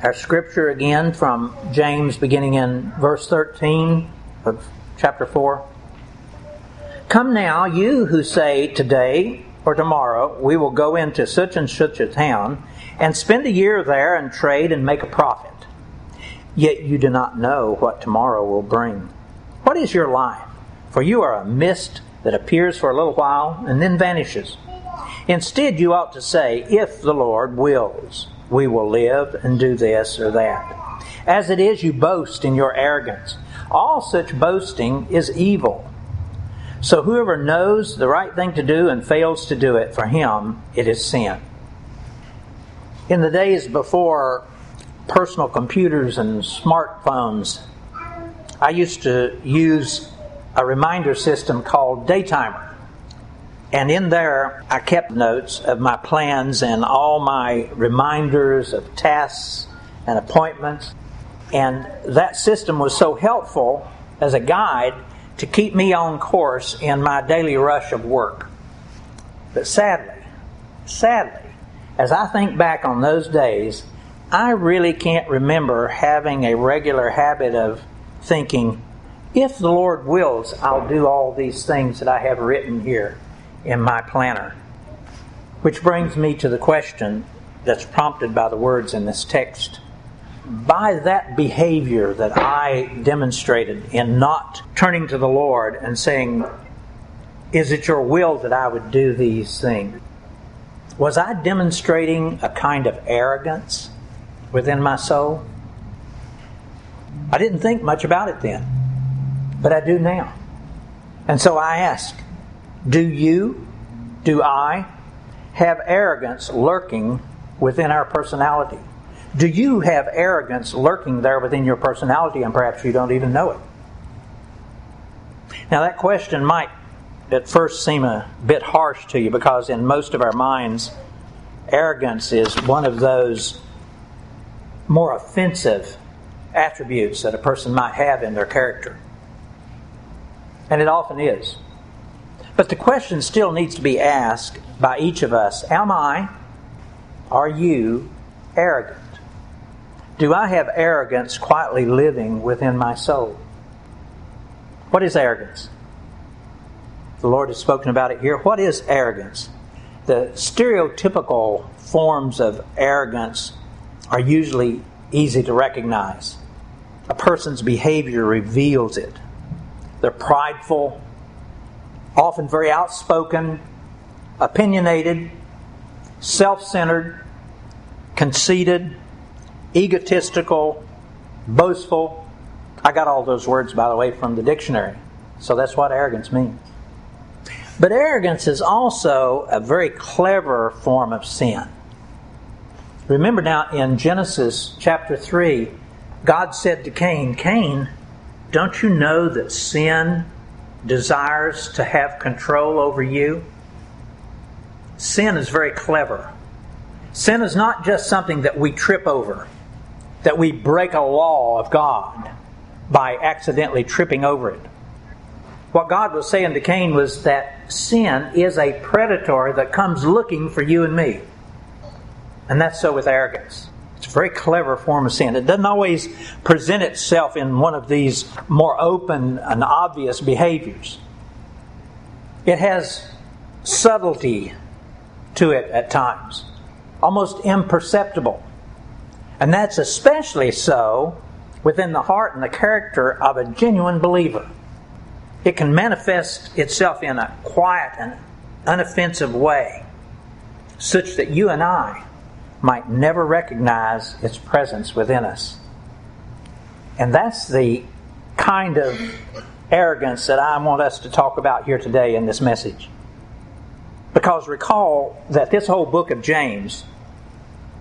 Our scripture again from James, beginning in verse 13 of chapter 4. Come now, you who say, Today or tomorrow we will go into such and such a town and spend a year there and trade and make a profit. Yet you do not know what tomorrow will bring. What is your life? For you are a mist that appears for a little while and then vanishes. Instead, you ought to say, If the Lord wills we will live and do this or that. As it is, you boast in your arrogance. All such boasting is evil. So whoever knows the right thing to do and fails to do it, for him it is sin. In the days before personal computers and smartphones, I used to use a reminder system called Daytimer. And in there, I kept notes of my plans and all my reminders of tasks and appointments. And that system was so helpful as a guide to keep me on course in my daily rush of work. But sadly, sadly, as I think back on those days, I really can't remember having a regular habit of thinking, if the Lord wills, I'll do all these things that I have written here in my planner. Which brings me to the question that's prompted by the words in this text. By that behavior that I demonstrated in not turning to the Lord and saying, Is it your will that I would do these things? Was I demonstrating a kind of arrogance within my soul? I didn't think much about it then, but I do now. And so I ask, do you, do I, have arrogance lurking within our personality? Do you have arrogance lurking there within your personality and perhaps you don't even know it? Now, that question might at first seem a bit harsh to you because in most of our minds, arrogance is one of those more offensive attributes that a person might have in their character. And it often is. But the question still needs to be asked by each of us Am I, are you arrogant? Do I have arrogance quietly living within my soul? What is arrogance? The Lord has spoken about it here. What is arrogance? The stereotypical forms of arrogance are usually easy to recognize. A person's behavior reveals it. They're prideful, often very outspoken, opinionated, self centered, conceited, egotistical, boastful. I got all those words, by the way, from the dictionary. So that's what arrogance means. But arrogance is also a very clever form of sin. Remember now in Genesis chapter 3, God said to Cain, Cain, don't you know that sin desires to have control over you, sin is very clever. Sin is not just something that we trip over, that we break a law of God by accidentally tripping over it. What God was saying to Cain was that sin is a predator that comes looking for you and me. And that's so with arrogance. A very clever form of sin. It doesn't always present itself in one of these more open and obvious behaviors. It has subtlety to it at times, almost imperceptible. And that's especially so within the heart and the character of a genuine believer. It can manifest itself in a quiet and unoffensive way, such that you and I might never recognize its presence within us. And that's the kind of arrogance that I want us to talk about here today in this message. Because recall that this whole book of James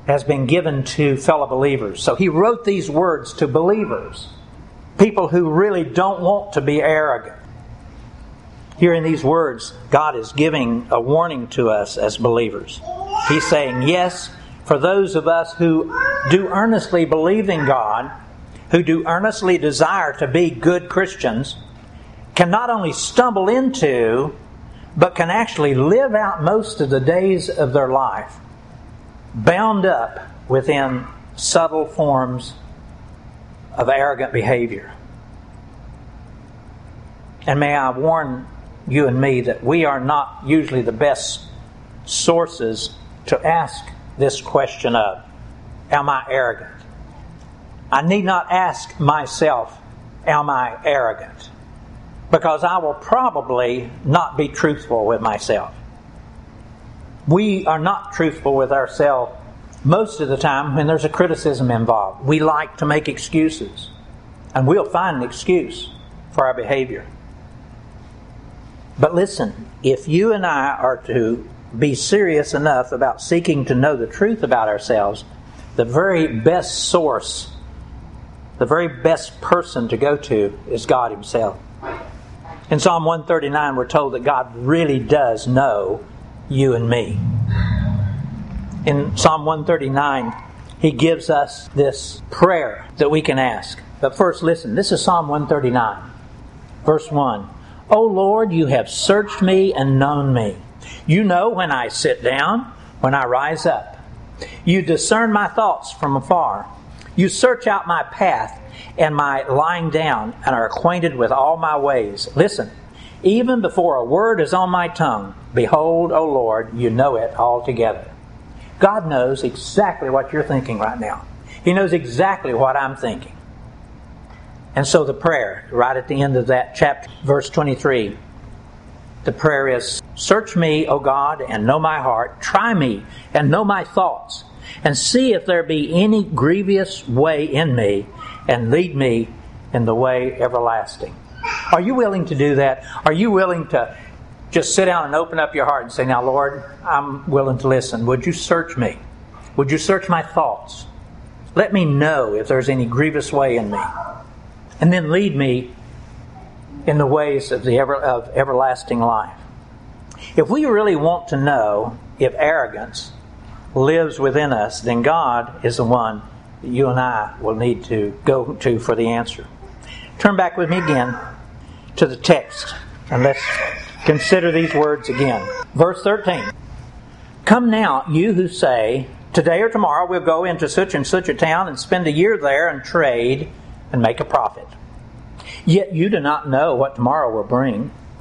has been given to fellow believers. So he wrote these words to believers, people who really don't want to be arrogant. Here in these words, God is giving a warning to us as believers. He's saying, Yes, for those of us who do earnestly believe in God, who do earnestly desire to be good Christians, can not only stumble into, but can actually live out most of the days of their life bound up within subtle forms of arrogant behavior. And may I warn you and me that we are not usually the best sources to ask this question of Am I arrogant? I need not ask myself, Am I arrogant? Because I will probably not be truthful with myself. We are not truthful with ourselves most of the time when there's a criticism involved. We like to make excuses, and we'll find an excuse for our behavior. But listen, if you and I are to be serious enough about seeking to know the truth about ourselves, the very best source, the very best person to go to is God Himself. In Psalm 139, we're told that God really does know you and me. In Psalm 139, He gives us this prayer that we can ask. But first, listen this is Psalm 139, verse 1. O Lord, you have searched me and known me. You know when I sit down, when I rise up. You discern my thoughts from afar. You search out my path and my lying down and are acquainted with all my ways. Listen, even before a word is on my tongue, behold, O Lord, you know it altogether. God knows exactly what you're thinking right now. He knows exactly what I'm thinking. And so the prayer, right at the end of that chapter, verse 23, the prayer is Search me, O God, and know my heart. Try me and know my thoughts, and see if there be any grievous way in me, and lead me in the way everlasting. Are you willing to do that? Are you willing to just sit down and open up your heart and say, Now, Lord, I'm willing to listen. Would you search me? Would you search my thoughts? Let me know if there's any grievous way in me and then lead me in the ways of the ever, of everlasting life. If we really want to know if arrogance lives within us, then God is the one that you and I will need to go to for the answer. Turn back with me again to the text and let's consider these words again. Verse 13. Come now, you who say, Today or tomorrow we'll go into such and such a town and spend a year there and trade and make a profit. Yet you do not know what tomorrow will bring.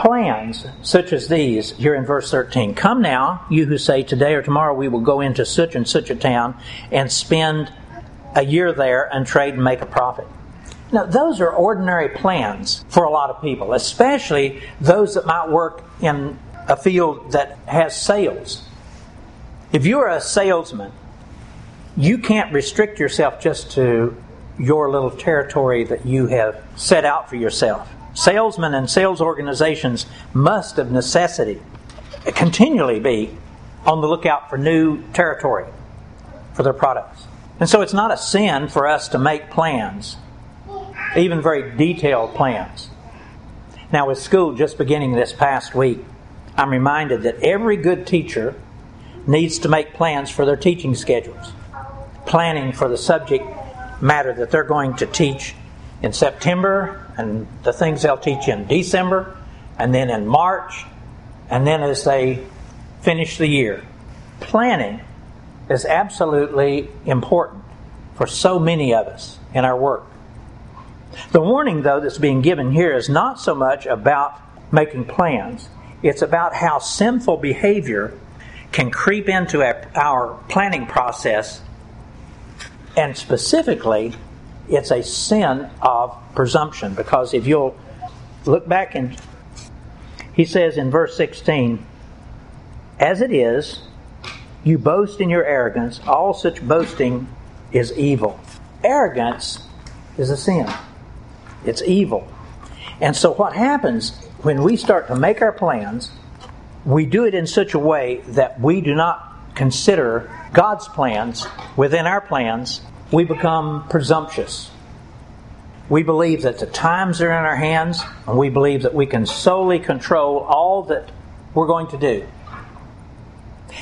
plans such as these here in verse 13 Come now, you who say, Today or tomorrow we will go into such and such a town and spend a year there and trade and make a profit. Now, those are ordinary plans for a lot of people, especially those that might work in a field that has sales. If you're a salesman, you can't restrict yourself just to your little territory that you have set out for yourself. Salesmen and sales organizations must, of necessity, continually be on the lookout for new territory for their products. And so it's not a sin for us to make plans, even very detailed plans. Now, with school just beginning this past week, I'm reminded that every good teacher needs to make plans for their teaching schedules, planning for the subject matter that they're going to teach in September and the things they'll teach in December and then in March and then as they finish the year. Planning is absolutely important for so many of us in our work. The warning, though, that's being given here is not so much about making plans, it's about how sinful behavior can creep into our planning process and specifically, it's a sin of presumption because if you'll look back and he says in verse 16, As it is, you boast in your arrogance, all such boasting is evil. Arrogance is a sin, it's evil. And so, what happens when we start to make our plans, we do it in such a way that we do not consider God's plans within our plans, we become presumptuous. We believe that the times are in our hands, and we believe that we can solely control all that we're going to do.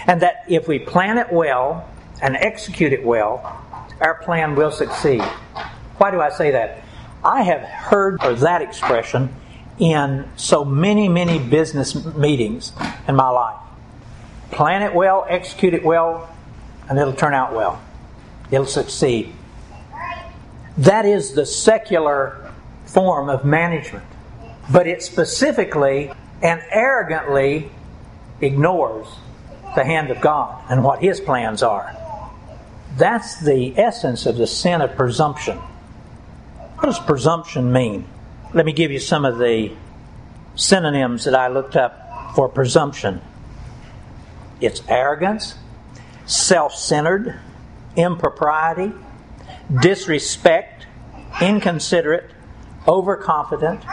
And that if we plan it well and execute it well, our plan will succeed. Why do I say that? I have heard that expression in so many, many business meetings in my life. Plan it well, execute it well, and it'll turn out well. It'll succeed. That is the secular form of management. But it specifically and arrogantly ignores the hand of God and what His plans are. That's the essence of the sin of presumption. What does presumption mean? Let me give you some of the synonyms that I looked up for presumption it's arrogance, self centered, impropriety, disrespect, inconsiderate, overconfident,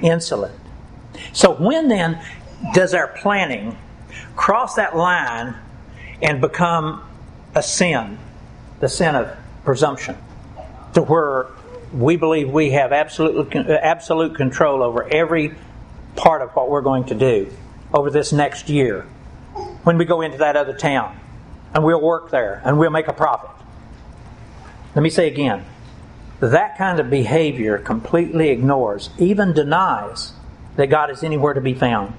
insolent. So, when then does our planning cross that line and become a sin, the sin of presumption, to where we believe we have absolute, absolute control over every part of what we're going to do over this next year when we go into that other town and we'll work there and we'll make a profit. Let me say again that kind of behavior completely ignores, even denies, that God is anywhere to be found.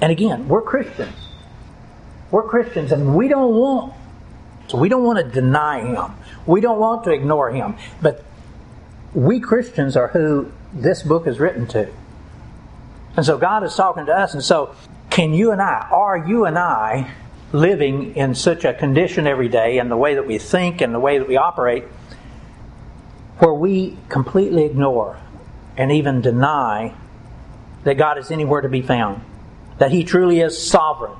And again, we're Christians. We're Christians and we don't want so we don't want to deny him. We don't want to ignore him. But we Christians are who this book is written to. And so God is talking to us. And so, can you and I, are you and I living in such a condition every day and the way that we think and the way that we operate where we completely ignore and even deny that God is anywhere to be found? That He truly is sovereign?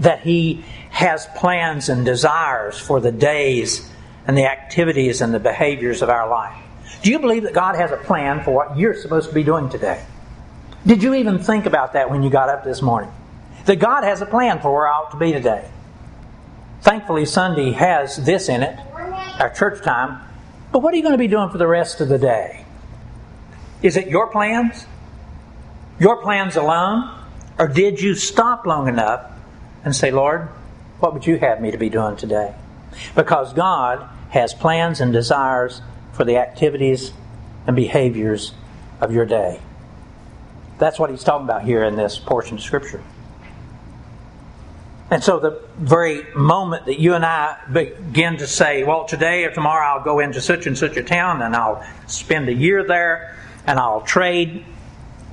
That He has plans and desires for the days and the activities and the behaviors of our life? Do you believe that God has a plan for what you're supposed to be doing today? Did you even think about that when you got up this morning? That God has a plan for where I ought to be today. Thankfully, Sunday has this in it, our church time. But what are you going to be doing for the rest of the day? Is it your plans? Your plans alone? Or did you stop long enough and say, Lord, what would you have me to be doing today? Because God has plans and desires for the activities and behaviors of your day. That's what he's talking about here in this portion of Scripture. And so, the very moment that you and I begin to say, well, today or tomorrow I'll go into such and such a town and I'll spend a year there and I'll trade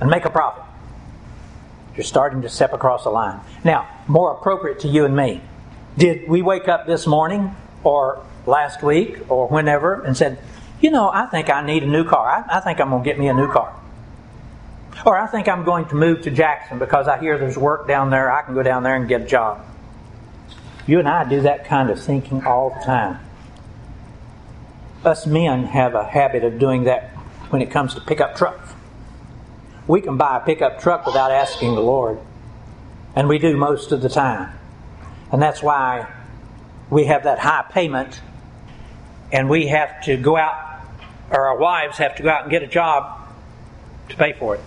and make a profit, you're starting to step across the line. Now, more appropriate to you and me. Did we wake up this morning or last week or whenever and said, you know, I think I need a new car. I, I think I'm going to get me a new car. Or I think I'm going to move to Jackson because I hear there's work down there. I can go down there and get a job. You and I do that kind of thinking all the time. Us men have a habit of doing that when it comes to pickup trucks. We can buy a pickup truck without asking the Lord, and we do most of the time. And that's why we have that high payment, and we have to go out or our wives have to go out and get a job to pay for it.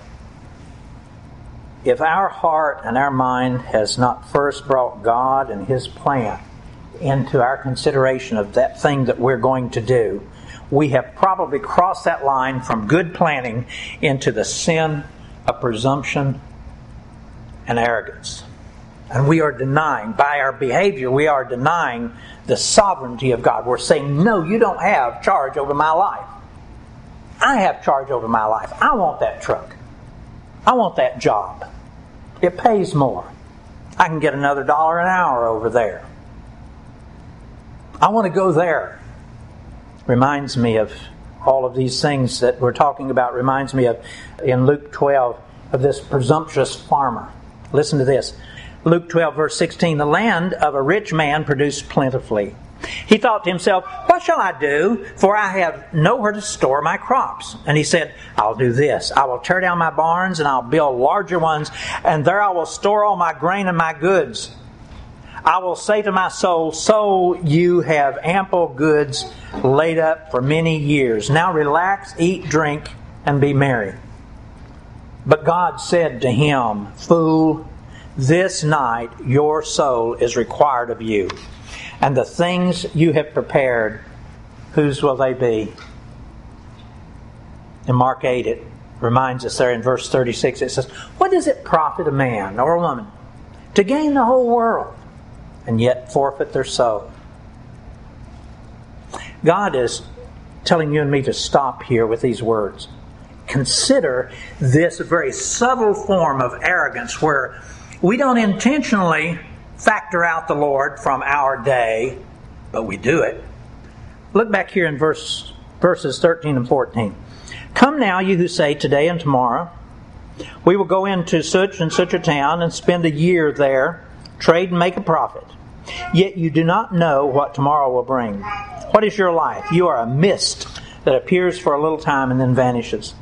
If our heart and our mind has not first brought God and His plan into our consideration of that thing that we're going to do, we have probably crossed that line from good planning into the sin of presumption and arrogance. And we are denying, by our behavior, we are denying the sovereignty of God. We're saying, no, you don't have charge over my life. I have charge over my life. I want that truck. I want that job. It pays more. I can get another dollar an hour over there. I want to go there. Reminds me of all of these things that we're talking about, reminds me of in Luke 12 of this presumptuous farmer. Listen to this. Luke 12, verse 16 The land of a rich man produced plentifully. He thought to himself, What shall I do? For I have nowhere to store my crops. And he said, I'll do this. I will tear down my barns and I'll build larger ones, and there I will store all my grain and my goods. I will say to my soul, Soul, you have ample goods laid up for many years. Now relax, eat, drink, and be merry. But God said to him, Fool, this night your soul is required of you, and the things you have prepared, whose will they be? In Mark 8, it reminds us there in verse 36, it says, What does it profit a man or a woman to gain the whole world and yet forfeit their soul? God is telling you and me to stop here with these words. Consider this very subtle form of arrogance where we don't intentionally factor out the Lord from our day, but we do it. Look back here in verse, verses 13 and 14. Come now, you who say, Today and tomorrow, we will go into such and such a town and spend a year there, trade and make a profit. Yet you do not know what tomorrow will bring. What is your life? You are a mist that appears for a little time and then vanishes.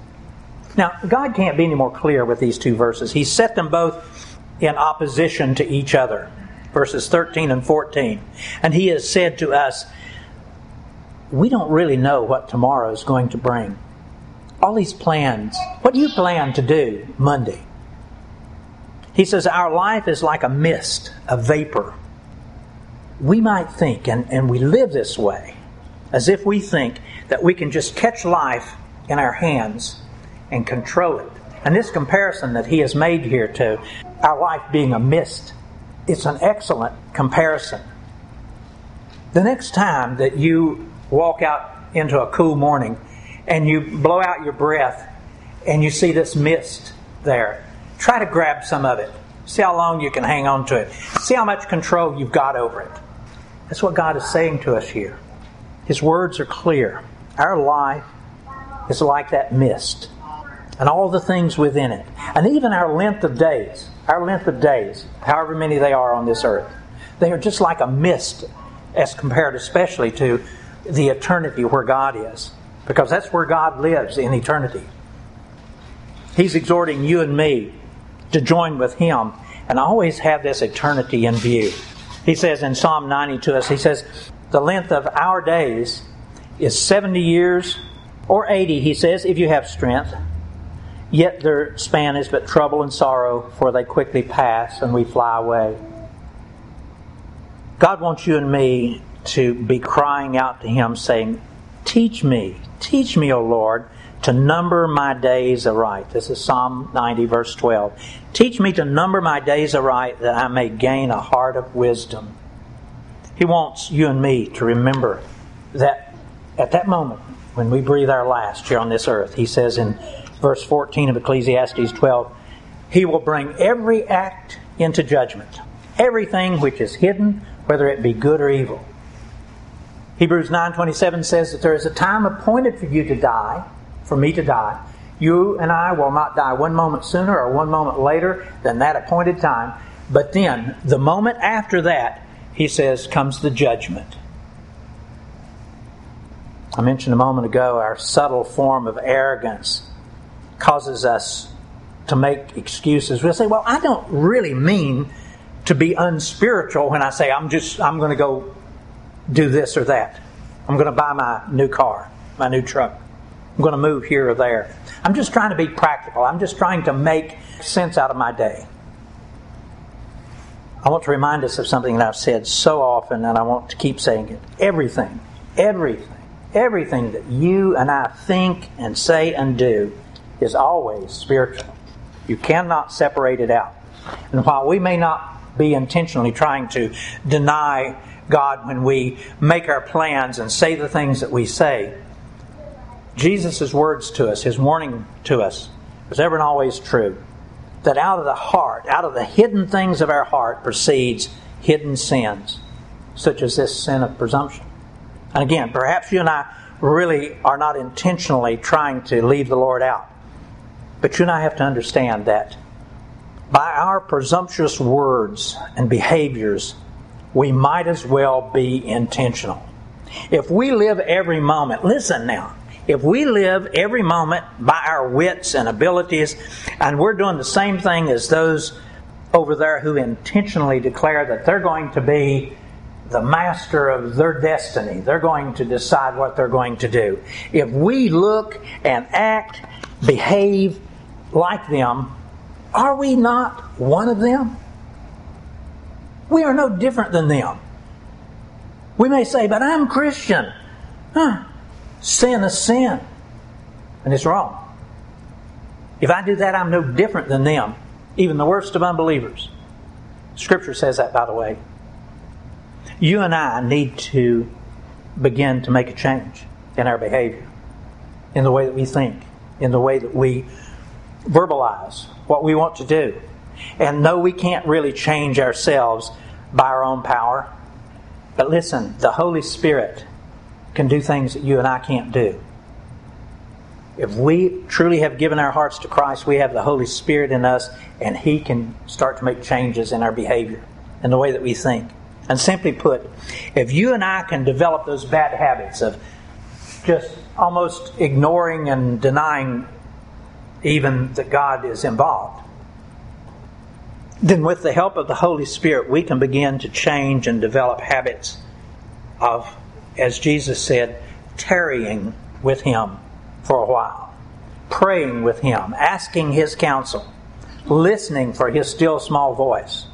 Now, God can't be any more clear with these two verses. He set them both in opposition to each other, verses 13 and 14. And He has said to us, We don't really know what tomorrow is going to bring all these plans. What do you plan to do Monday? He says, Our life is like a mist, a vapor. We might think, and, and we live this way, as if we think that we can just catch life in our hands and control it. And this comparison that he has made here to our life being a mist, it's an excellent comparison. The next time that you walk out into a cool morning and you blow out your breath and you see this mist there, try to grab some of it. See how long you can hang on to it. See how much control you've got over it. That's what God is saying to us here. His words are clear. Our life is like that mist and all the things within it. And even our length of days, our length of days, however many they are on this earth, they are just like a mist as compared especially to the eternity where God is because that's where God lives in eternity. He's exhorting you and me to join with Him and always have this eternity in view. He says in Psalm 90 to us, He says, The length of our days is 70 years or 80, He says, if you have strength. Yet their span is but trouble and sorrow, for they quickly pass and we fly away. God wants you and me to be crying out to Him, saying, Teach me, teach me, O Lord, to number my days aright. This is Psalm 90, verse 12. Teach me to number my days aright that I may gain a heart of wisdom. He wants you and me to remember that at that moment when we breathe our last here on this earth, he says in verse 14 of Ecclesiastes 12, He will bring every act into judgment, everything which is hidden, whether it be good or evil. Hebrews 9:27 says that there is a time appointed for you to die, for me to die. You and I will not die one moment sooner or one moment later than that appointed time. But then, the moment after that, he says, comes the judgment. I mentioned a moment ago our subtle form of arrogance causes us to make excuses. We'll say, well, I don't really mean to be unspiritual when I say I'm just I'm going to go do this or that. I'm going to buy my new car, my new truck. I'm going to move here or there. I'm just trying to be practical. I'm just trying to make sense out of my day. I want to remind us of something that I've said so often, and I want to keep saying it. Everything, everything, everything that you and I think and say and do is always spiritual. You cannot separate it out. And while we may not be intentionally trying to deny God when we make our plans and say the things that we say. Jesus' words to us, his warning to us, was ever and always true. That out of the heart, out of the hidden things of our heart, proceeds hidden sins, such as this sin of presumption. And again, perhaps you and I really are not intentionally trying to leave the Lord out. But you and I have to understand that by our presumptuous words and behaviors, we might as well be intentional. If we live every moment, listen now, if we live every moment by our wits and abilities, and we're doing the same thing as those over there who intentionally declare that they're going to be the master of their destiny. They're going to decide what they're going to do. If we look and act, behave like them, are we not one of them? We are no different than them. We may say, but I'm Christian. Huh. Sin is sin. And it's wrong. If I do that, I'm no different than them, even the worst of unbelievers. Scripture says that, by the way. You and I need to begin to make a change in our behavior, in the way that we think, in the way that we verbalize what we want to do. And no, we can't really change ourselves by our own power. But listen, the Holy Spirit can do things that you and I can't do. If we truly have given our hearts to Christ, we have the Holy Spirit in us, and He can start to make changes in our behavior and the way that we think. And simply put, if you and I can develop those bad habits of just almost ignoring and denying even that God is involved, then with the help of the Holy Spirit, we can begin to change and develop habits of, as Jesus said, tarrying with Him for a while, praying with Him, asking His counsel, listening for His still small voice.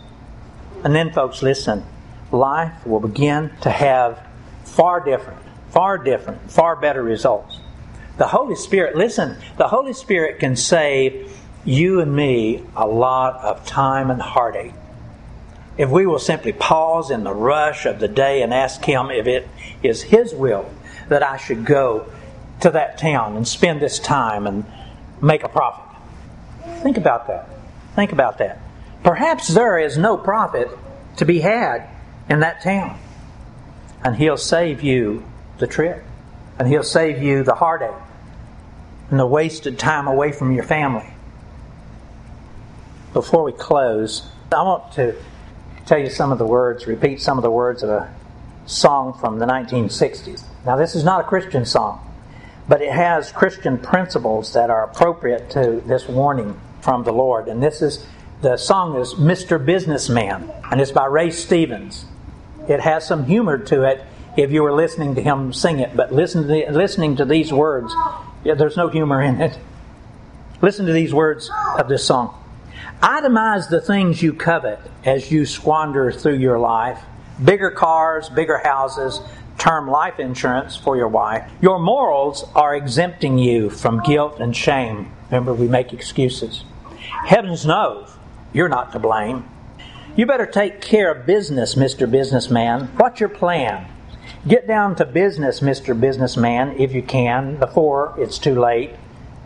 And then, folks, listen, life will begin to have far different, far different, far better results. The Holy Spirit, listen, the Holy Spirit can save you and me a lot of time and heartache. If we will simply pause in the rush of the day and ask Him if it is His will that I should go to that town and spend this time and make a profit. Think about that. Think about that. Perhaps there is no profit to be had in that town. And He'll save you the trip. And He'll save you the heartache and the wasted time away from your family before we close, I want to tell you some of the words, repeat some of the words of a song from the 1960s. Now, this is not a Christian song, but it has Christian principles that are appropriate to this warning from the Lord. And this is the song is Mr. Businessman, and it's by Ray Stevens. It has some humor to it if you were listening to him sing it, but listen to the, listening to these words, yeah, there's no humor in it. Listen to these words of this song. Itemize the things you covet as you squander through your life bigger cars, bigger houses, term life insurance for your wife. Your morals are exempting you from guilt and shame. Remember, we make excuses. Heavens knows you're not to blame. You better take care of business, Mr. Businessman. What's your plan? Get down to business, Mr. Businessman, if you can, before it's too late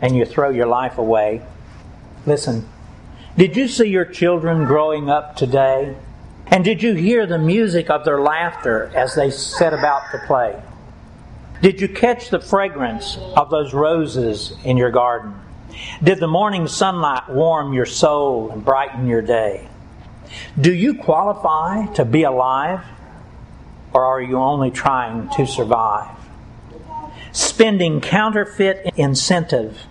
and you throw your life away. Listen, did you see your children growing up today? And did you hear the music of their laughter as they set about to play? Did you catch the fragrance of those roses in your garden? Did the morning sunlight warm your soul and brighten your day? Do you qualify to be alive? Or are you only trying to survive? Spending counterfeit incentive,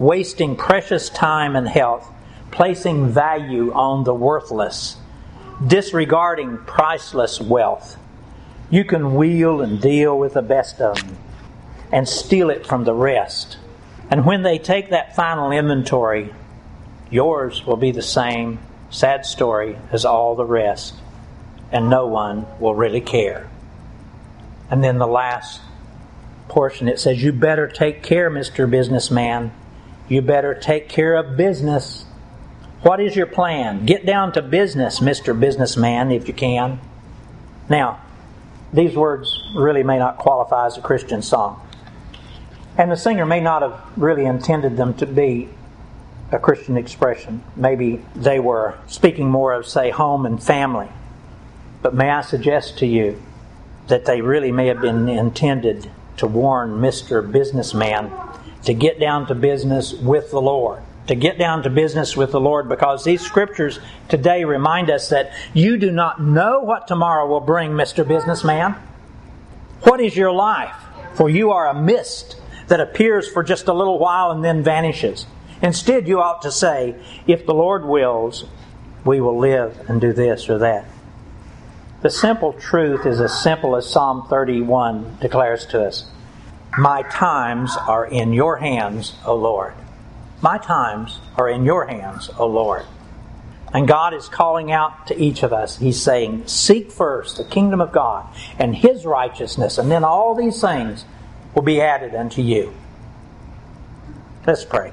wasting precious time and health, placing value on the worthless, disregarding priceless wealth. You can wheel and deal with the best of them and steal it from the rest. And when they take that final inventory, yours will be the same sad story as all the rest, and no one will really care. And then the last portion it says, You better take care, Mr. Businessman. You better take care of business. What is your plan? Get down to business, Mr. Businessman, if you can. Now, these words really may not qualify as a Christian song. And the singer may not have really intended them to be a Christian expression. Maybe they were speaking more of, say, home and family. But may I suggest to you that they really may have been intended to warn Mr. Businessman to get down to business with the Lord to get down to business with the Lord because these scriptures today remind us that you do not know what tomorrow will bring, Mr. Businessman. What is your life? For you are a mist that appears for just a little while and then vanishes. Instead, you ought to say, if the Lord wills, we will live and do this or that. The simple truth is as simple as Psalm 31 declares to us My times are in your hands, O Lord. My times are in your hands, O Lord. And God is calling out to each of us. He's saying, Seek first the kingdom of God and His righteousness, and then all these things will be added unto you. Let's pray.